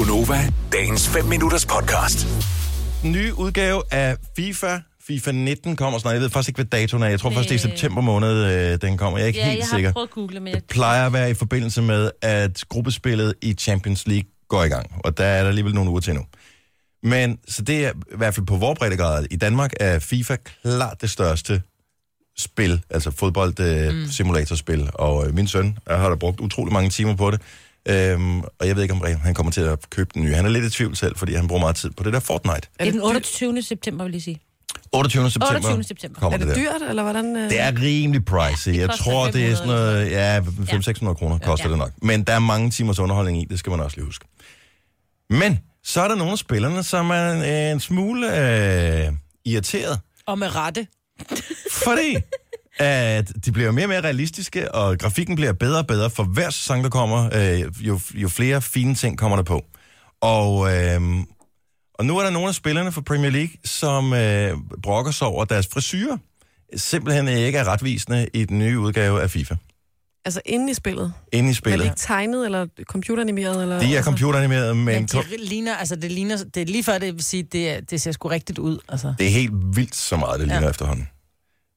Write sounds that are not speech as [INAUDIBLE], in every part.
Gunova, dagens 5 minutters podcast. Den nye udgave af FIFA, FIFA 19 kommer snart. Jeg ved faktisk ikke, hvad datoen er. Jeg tror først, det er i Øh. september måned, øh, den kommer. Jeg er ikke Ja, helt jeg har sikker. prøvet at google, men jeg... Det plejer at være i forbindelse med, at gruppespillet i Champions League går i gang. Og der er der alligevel nogle uger til nu. Men så det er i hvert fald på vores breddegrad. I Danmark er FIFA klart det største spil, altså fodbold øh, mm. simulatorspil. Og øh, min søn jeg har da brugt utrolig mange timer på det. Øhm, og jeg ved ikke, om han kommer til at købe den nye. Han er lidt i tvivl selv, fordi han bruger meget tid på det der Fortnite. Det er den 28. september, vil jeg sige. 28. september, 28. september. kommer Er det det der. dyrt, eller hvordan? øh? Det er rimelig pricey. Jeg koster tror, det er 500 sådan noget, ja, 500-600 kroner koster Ja. det nok. Men der er mange timers underholdning i, det skal man også lige huske. Men så er der nogle af spillerne, som er en, en smule øh, irriteret, Og med rette. fordi at de bliver mere og mere realistiske, og grafikken bliver bedre og bedre for hver sæson, der kommer. Øh, jo, jo flere fine ting kommer der på. Og, øh, og nu er der nogle af spillerne fra Premier League, som øh, brokker sig over deres frisyrer. Simpelthen ikke er retvisende i den nye udgave af FIFA. Altså inde i spillet. Inde i Er det spillet. ikke tegnet eller computeranimeret? Eller, De er altså, computeranimeret, men Men det ligner, altså det ligner, det er lige før det vil sige, det, det ser sgu rigtigt ud. Altså. det er helt vildt så meget, det ligner ja. efterhånden.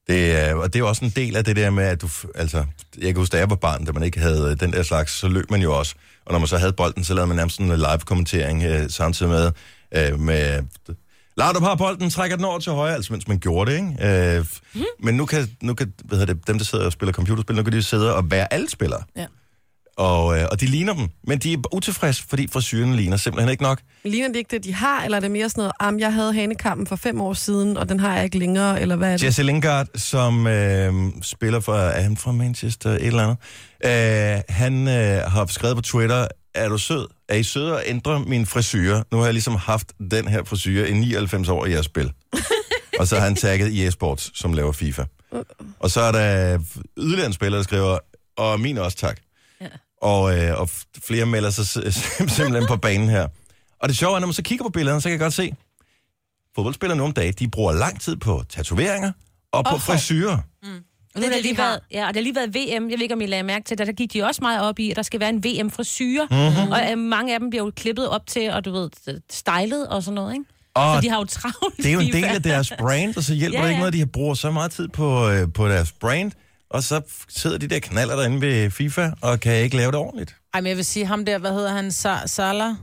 Det er, og det er jo også en del af det der med, at du, altså, jeg kan huske, da jeg var barn, da man ikke havde øh, den der slags, så løb man jo også. Og når man så havde bolden, så lavede man nærmest sådan en live-kommentering øh, samtidig med, øh, med Laudrup har bolden, trækker den over til højre, altså mens man gjorde det, ikke? Øh, mm. Men nu kan, nu kan hvad det, dem, der sidder og spiller computerspil, nu kan de sidde og være alle spillere. Ja. Og, øh, og de ligner dem, men de er utilfredse, fordi frisyren ligner simpelthen ikke nok. Ligner det ikke det, de har, eller er det mere sådan noget, am, jeg havde hanekampen for fem år siden, og den har jeg ikke længere, eller hvad er det? Jesse Lingard, som øh, spiller for, er han fra Manchester, et eller andet, øh, han øh, har skrevet på Twitter, er du sød? Er I søde at ændre min frisyr? Nu har jeg ligesom haft den her frisyr i 99 år i jeres spil. [LAUGHS] og så har han tagget EA Sports, som laver FIFA. Og så er der yderligere en spiller, der skriver, og min også tak. Ja. Og, øh, og flere melder sig [LAUGHS] simpelthen på banen her. Og det sjove er, når man så kigger på billederne, så kan jeg godt se, fodboldspillere nu om dagen, de bruger lang tid på tatoveringer og på hår. frisyrer. Og det, har lige været, ja, og det har lige været VM. Jeg ved ikke, om I lagde mærke til det. Der gik de også meget op i, at der skal være en VM-frisyre. Mhm. Mm-hmm. Og øh, mange af dem bliver jo klippet op til, og du ved, stylet og sådan noget, ikke? Og Så de har jo travlt. det er jo en del af deres brand, og så hjælper Ja, det ikke ja. noget, at de bruger så meget tid på, øh, på deres brand, og så sidder de der knaller derinde ved FIFA, og kan ikke lave det ordentligt. Ej, men jeg vil sige, ham der, hvad hedder han, Sa- Salah?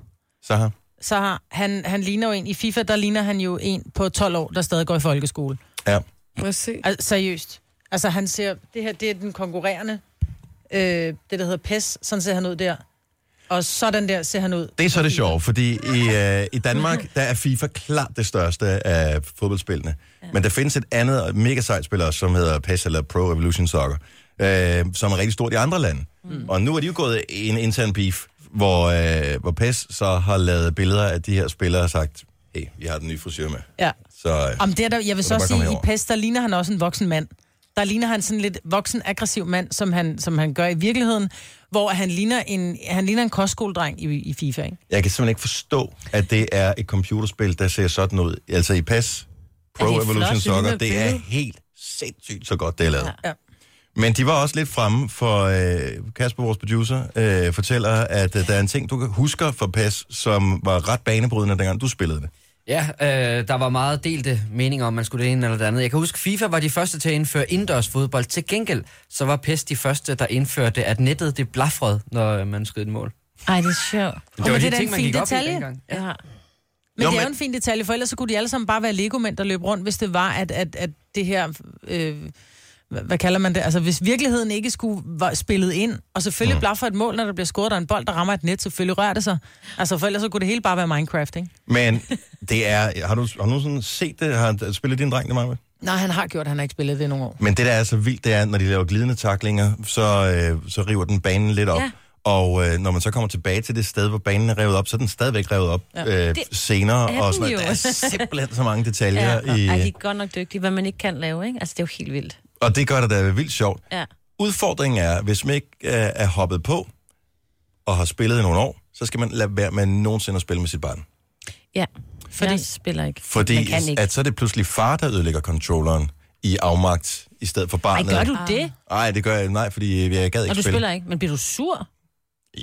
Så her. Så har, han, han ligner jo en, i FIFA, der ligner han jo en på 12 år, der stadig går i folkeskole. Ja. Jeg se? Altså, seriøst. Altså, han ser, det her, det er den konkurrerende, øh, det der hedder PES, sådan ser han ud der. Og sådan der ser han ud. Det er så det sjove, fordi i, øh, i Danmark, [LAUGHS] der er FIFA klart det største af fodboldspillene. Ja. Men der findes et andet mega sejt spil også, som hedder PES eller Pro Evolution Soccer, øh, som er rigtig stort i andre lande. Mm. Og nu er de jo gået i en intern beef, hvor, øh, hvor PES så har lavet billeder af de her spillere og sagt, hey, vi har den nye frisyr med. Ja. Så øh, Om det er der, jeg vil Så så sige, i. PES, der ligner han også en voksen mand. Der ligner han sådan lidt voksen, aggressiv mand, som han, som han gør i virkeligheden, hvor han ligner en, han ligner en kostskoledreng i, i FIFA, ikke? jeg kan simpelthen ikke forstå, at det er et computerspil, der ser sådan ud. Altså i PES, Pro Ja, det Evolution flot. Soccer, det er helt sindssygt så godt, det er lavet. Ja. Ja. Men de var også lidt fremme, for øh, Kasper, vores producer, øh, fortæller, at øh, der er en ting, du kan huske fra PES, som var ret banebrydende, dengang du spillede det. Ja, øh, der var meget delte meninger om, man skulle det ene eller det andet. Jeg kan huske, FIFA var de første til at indføre indendørs fodbold. Til gengæld, så var PES de første, der indførte, at nettet det blafrede, når man skød et mål. Ej, det er sjovt. Det men var det de er da ting, en man fin gik op i detalje. dengang. Ja. Men Jo, det er men- jo en fin detalje, for ellers så kunne de alle sammen bare være legomænd, der løb rundt, hvis det var, at, at, at det her... Øh, hvad kalder man det? Altså, hvis virkeligheden ikke skulle være spillet ind, og selvfølgelig mm. blaffer et mål, når der bliver scoret, der er en bold, der rammer et net, selvfølgelig rører det sig. Altså, for ellers så kunne det hele bare være Minecraft, ikke? Men det er... Har du, har du sådan set det? Har spillet din dreng det, Maja? Nej, han har gjort, han har ikke spillet det i nogle år. Men det, der er så vildt, det er, når de laver glidende taklinger, så, øh, så river den banen lidt op. Ja. Og øh, når man så kommer tilbage til det sted, hvor banen er revet op, så er den stadigvæk revet op ja. øh, Det senere. er Og sådan, noget. jo. der er simpelthen så mange [LAUGHS] detaljer. Ja, i, Ej, de er godt nok dygtige, hvad man ikke kan lave, ikke? Altså, det er jo helt vildt. Og det gør det da vildt sjovt. Ja. Udfordringen er, hvis man ikke øh, er hoppet på og har spillet i nogle år, så skal man lade være med nogensinde at spille med sit barn. Ja, Fordi- fordi... jeg spiller ikke. Fordi Man kan ikke. at så er det pludselig far, der ødelægger controlleren i afmagt, i stedet for barnet. gør du det? Nej, det gør jeg nej, fordi jeg gad ikke Og du spille. spiller ikke, men bliver du sur?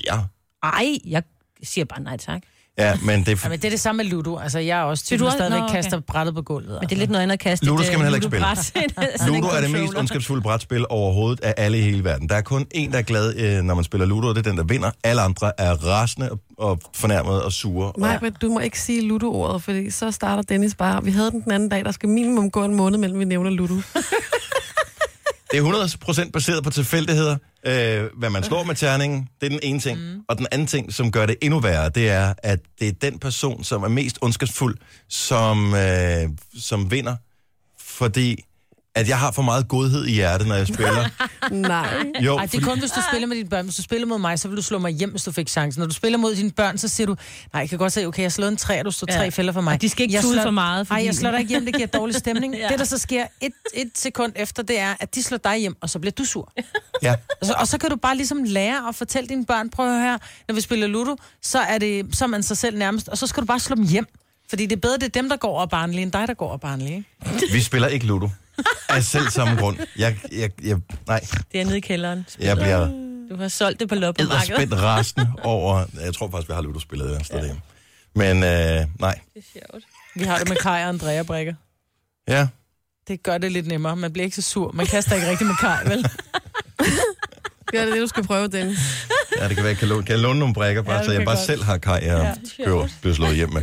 Ja. Ej, jeg siger bare nej tak. Ja, men det, Ja, men det er det samme med Ludo. Altså, jeg er også typen, der stadigvæk Nå, okay. kaster brættet på gulvet. Men det er lidt noget andet at kaste. Ludo skal man heller ikke [LAUGHS] en Ludo er det mest ondskabsfulde brætspil overhovedet af alle i hele verden. Der er kun en, der er glad, øh, når man spiller Ludo, og det er den, der vinder. Alle andre er rasende og- og fornærmede og sure. Og, Nej, men du må ikke sige Ludo-ordet, fordi så starter Dennis bare. Vi havde den den anden dag, der skal minimum gå en måned, mellem vi nævner Ludo. [LAUGHS] Det er 100% baseret på tilfældigheder. Øh, hvad man slår med terningen, det er den ene ting. Mm. Og den anden ting, som gør det endnu værre, det er, at det er den person, som er mest ondskabsfuld, som, øh, som vinder. Fordi at jeg har for meget godhed i hjertet, når jeg spiller. [LAUGHS] Nej. Jo, Ej, det er kun, hvis du spiller med dine børn. Hvis du spiller mod mig, så vil du slå mig hjem, hvis du fik chancen. Når du spiller mod dine børn, så siger du, nej, jeg kan godt se, okay, jeg slået en træ, og du står Ja. tre fælder for mig. Og de skal ikke jeg tude slår- for meget, Nej, fordi- jeg slår dig ikke hjem, det giver dårlig stemning. [LAUGHS] Ja. Det, der så sker et, et sekund efter, det er, at de slår dig hjem, og så bliver du sur. ja. Og så, og så kan du bare ligesom lære at fortælle dine børn, prøv at høre her, når vi spiller Ludo, så er, det, så er man sig selv nærmest, og så skal du bare slå dem hjem. Fordi det er bedre, det er dem, der går over barnlige, end dig, der går over barnlige. Ikke? Vi spiller ikke Ludo. Af selv samme grund. Jeg, jeg, jeg, nej, Det er nede i kælderen. jeg bliver Du har solgt det på loppemarkedet. edderspændt rasende over... Jeg tror faktisk, vi har Ludo spillet et eller andet sted derhjemme. Men øh, nej. Det er sjovt. Vi har det med Kai og Andrea Brikker. Ja, Det gør det lidt nemmere. Man bliver ikke så sur. Man kaster ikke rigtig med Kai, vel? [LAUGHS] Det er det, du skal prøve, Dennis. ja det kan være, jeg kan, låne, kan jeg låne nogle brækker, bare, Ja, ja, så jeg bare godt. selv har kaj, jeg ja, køber, bliver slået hjem med.